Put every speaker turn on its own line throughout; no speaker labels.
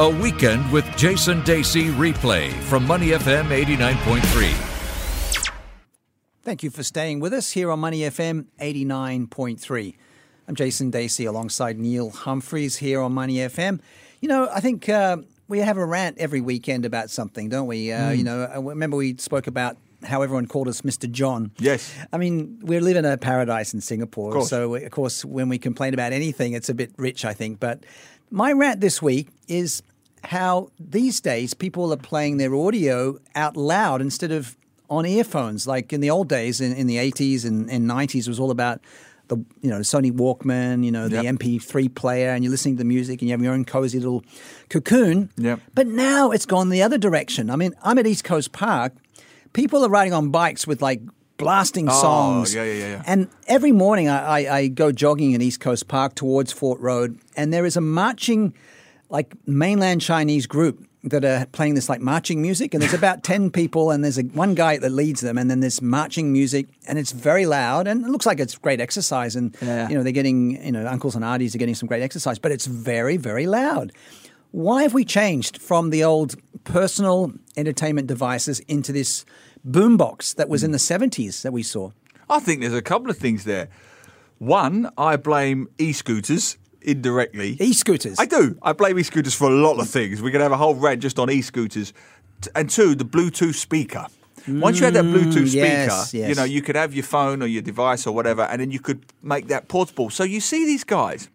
A Weekend with Jason Dacey replay from Money FM 89.3.
Thank you for staying with us here on Money FM 89.3. I'm Jason Dacey alongside Neil Humphreys here on Money FM. You know, I think uh, we have a rant every weekend about something, don't we? Uh, You know, I remember we spoke about how everyone called us Mr. John.
Yes.
I mean, we live in a paradise in Singapore.
course.
So, of course, when we complain about anything, it's a bit rich, I think. But my rant this week is how these days people are playing their audio out loud instead of on earphones. Like in the old days, in, in the 80s and, and 90s, it was all about the you know Sony Walkman, you know the
Yep.
MP3 player, and you're listening to the music, and you have your own cozy little cocoon.
Yep.
But now it's gone the other direction. I mean, I'm at East Coast Park. People are riding on bikes with like blasting oh, songs.
Oh, yeah, yeah, yeah, yeah.
And every morning I, I, I go jogging in East Coast Park towards Fort Road, and there is a marching, like mainland Chinese group that are playing this like marching music, and there's about ten people, and there's a, one guy that leads them, and then there's marching music, and it's very loud, and it looks like it's great exercise, and
Yeah.
you know they're getting you know uncles and aunties are getting some great exercise, but it's very very loud. Why have we changed from the old personal entertainment devices into this boombox that was in the 70s that we saw?
I think there's a couple of things there. One, I blame e-scooters indirectly.
E-scooters.
I do. I blame e-scooters for a lot of things. We could have a whole rant just on e-scooters. And two, the Bluetooth speaker. Once you had that Bluetooth speaker,
Mm, yes,
you know, you could have your phone or your device or whatever, and then you could make that portable. So you see these guys,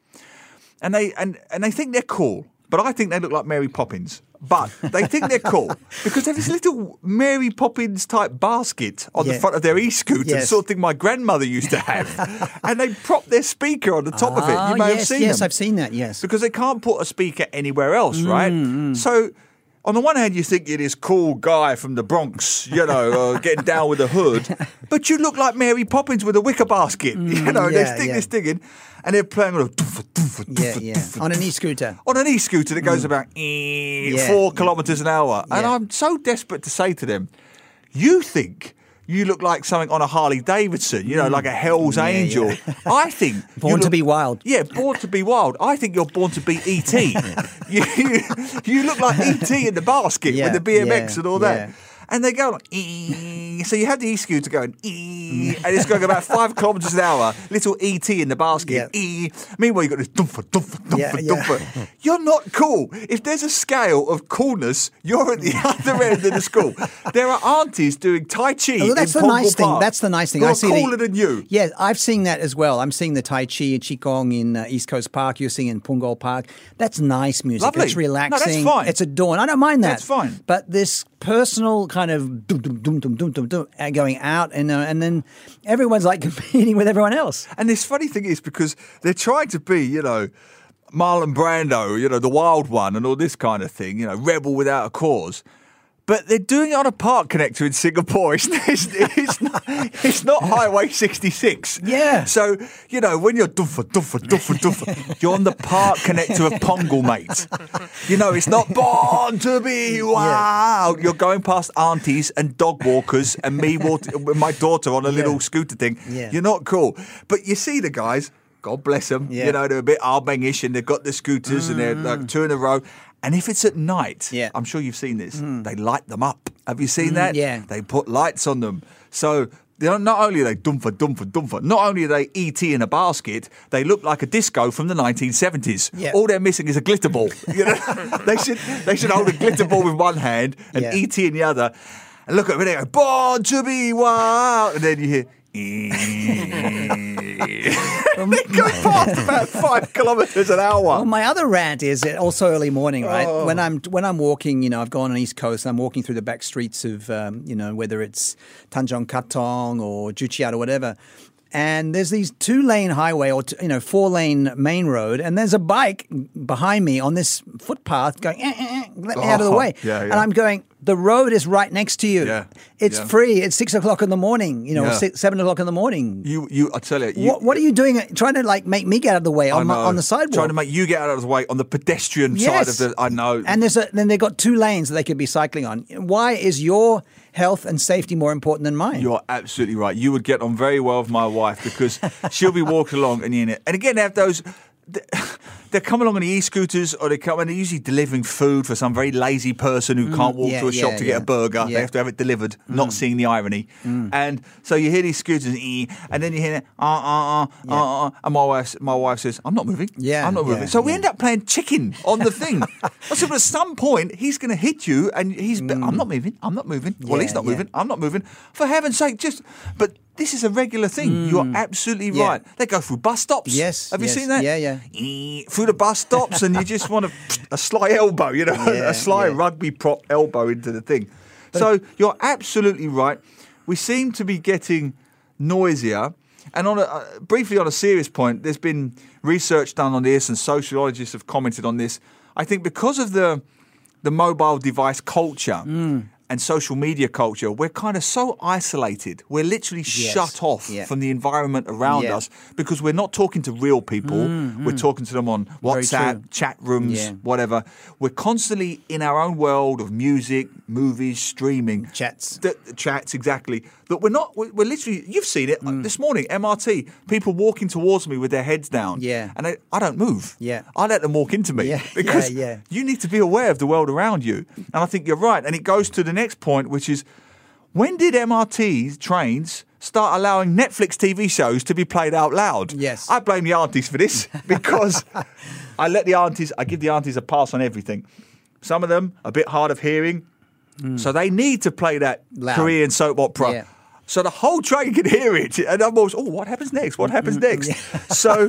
and they and, and they think they're cool, but I think they look like Mary Poppins. But they think they're cool because they have this little Mary Poppins type basket on the front of their e-scooter, the
Yes.
sort of thing my grandmother used to have, and they prop their speaker on the top of it.
Ah,
You may
yes,
have seen that.
yes,
them
I've seen that. Yes,
because they can't put a speaker anywhere else, right?
Mm,
So, on the one hand, you think you're this cool guy from the Bronx, you know, uh, getting down with the hood, but you look like Mary Poppins with a wicker basket. you know,
Mm, yeah,
they stick
yeah.
in, and they're playing on a
yeah, yeah. On an e-scooter.
on an e-scooter that goes about eh,
Yeah,
four kilometres an hour. And. I'm so desperate to say to them, you think you look like something on a Harley Davidson, you know, hmm. like a Hell's.
Yeah,
Angel.
yeah.
I think
Born to be wild.
Yeah, born to be wild. I think you're born to be ET. you, you look like ET in the basket
Yeah,
with the BMX and all that. And they go like, "Ee." so you have the e-scooter going, "Ee," and it's going about five kilometres an hour, little ET in the basket. "Ee." Meanwhile, you've got this dumper, dumper, dumper,
Yeah, yeah.
You're not cool. If there's a scale of coolness, you're at the other end of the school. There are aunties doing Tai Chi.
Well, that's the nice thing. That's the nice thing.
Who
I see
cooler
the,
than you.
Yeah, I've seen that as well. I'm seeing the Tai Chi and Qigong in uh, East Coast Park. You're seeing in Punggol Park. That's nice music.
Lovely.
It's relaxing.
No, that's fine.
It's adorned. I don't mind that.
That's fine.
But this personal kind of dum dum dum dum dum dum uh, going out and uh, and then everyone's like competing with everyone else.
And this funny thing is because they're trying to be, you know, Marlon Brando, you know, the wild one and all this kind of thing, you know, rebel without a cause. But they're doing it on a park connector in Singapore. It's, it's, it's, not, it's not Highway 66.
Yeah.
So, you know, when you're duffer, duffer, duffer, duffer, you're on the park connector of Punggol, mate. You know, it's not born to be wild. You're going past aunties and dog walkers and me walk- with my daughter on a little scooter thing.
Yeah.
You're not cool. But you see the guys, God bless them,
Yeah.
you know, they're a bit Arbengish and they've got the scooters and they're like mm. two in a row. And if it's at night,
Yeah.
I'm sure you've seen this, hmm. they light them up. Have you seen hmm, that?
yeah.
They put lights on them. So not only are they dumfer, dumfer, dumfer, not only are they ET in a basket, they look like a disco from the 1970s.
Yeah.
All they're missing is a glitter ball. You know? they should they should hold a glitter ball with one hand and
Yeah.
ET in the other. And look at them, and they go, born to be wild. And then you hear, they go past about five kilometres an hour.
Well, my other rant is also early morning, right?
Oh.
When I'm when I'm walking, you know, I've gone on East Coast. I'm walking through the back streets of, um, you know, whether it's Tanjong Katong or Joo Chiat or whatever. And there's these two lane highway or you know four lane main road, and there's a bike behind me on this footpath going, eh, eh, eh, let me out of the
Oh,
way.
yeah,
And. I'm going, the road is right next to you.
Yeah,
It's
yeah.
free. It's six o'clock in the morning. You know,
Yeah.
six, seven o'clock in the morning.
You, you, I tell you, you
what, what are you doing? Trying to like make me get out of the way on, my, on the sidewalk?
Trying to make you get out of the way on the pedestrian side of the. I know.
And there's a, then they've got two lanes that they could be cycling on. Why is your health and safety more important than mine?
You're absolutely right. You would get on very well with my wife because she'll be walking along and you know, and again they have those. They come along on the e-scooters, or they come and they're usually delivering food for some very lazy person who can't walk
Mm, yeah,
to a shop to
yeah.
get a burger.
Yeah. Mm.
They have to have it delivered. Not seeing the irony. And so you hear these scooters, and then you hear, uh, uh, uh, uh, uh, and my wife, my wife says, "I'm not moving.
Yeah,
I'm not moving."
yeah,
so we
yeah.
end up playing chicken on the thing. I said, but at some point he's going to hit you, and he's. I'm not moving. I'm not moving. well, he's
Mm.
Not
yeah.
moving. I'm not moving. For heaven's sake, just. But this is a regular thing. You're absolutely
Mm. Yeah.
right. They go through bus stops.
Yes,
Have you
yes.
seen that?
Yeah, yeah.
Through the bus stops, and you just want a, a sly elbow, you know,
Yeah,
a sly
yeah.
rugby prop elbow into the thing. So you're absolutely right. We seem to be getting noisier. And on a, uh, briefly on a serious point, there's been research done on this, and sociologists have commented on this. I think because of the the mobile device culture
Mm.
And social media culture, we're kind of so isolated. We're literally
Yes.
shut off
Yeah.
from the environment around
Yeah. Mm,
us because we're not talking to real people. We're talking to them on WhatsApp, chat rooms,
Yeah.
whatever. We're constantly in our own world of music, movies, streaming,
Chats.
The, the chats exactly. That we're not. We're, we're literally. You've seen it
Mm.
this morning. MRT. People walking towards me with their heads down.
Yeah.
And I, I don't move.
Yeah.
I let them walk into me.
Yeah,
Because you need to be aware of the world around you. And I think you're right. And it goes to the next point, which is when did MRT trains start allowing Netflix TV shows to be played out loud?
Yes.
I blame the aunties for this because I let the aunties, I give the aunties a pass on everything. Some of them a bit hard of hearing, hmm. so they need to play that
Loud.
Korean soap opera.
Yeah.
So the whole train can hear it, and I'm always, oh, what happens next? What happens mm-hmm. next? So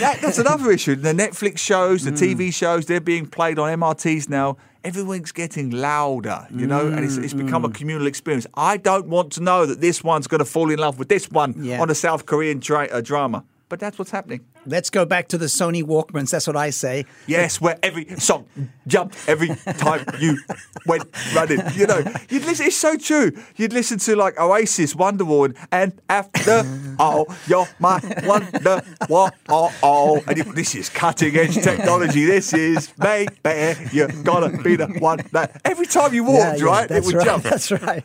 that, that's another issue. The Netflix shows, the hmm. TV shows, they're being played on MRTs now. Everyone's getting louder, you know, and it's, it's become a communal experience. I don't want to know that this one's going to fall in love with this one
Yeah.
on a South Korean tra- uh, drama, but that's what's happening.
Let's go back to the Sony Walkmans. That's what I say.
Yes, where every song jumped every time you went running. You know, you'd listen. It's so true. You'd listen to like Oasis, Wonderwall, and after all, you're my wonder. What? Oh, oh. And you, this is cutting edge technology. This is baby. You're gonna be the one that every time you walked,
Yeah, yeah,
right? It would
right,
jump.
That's right.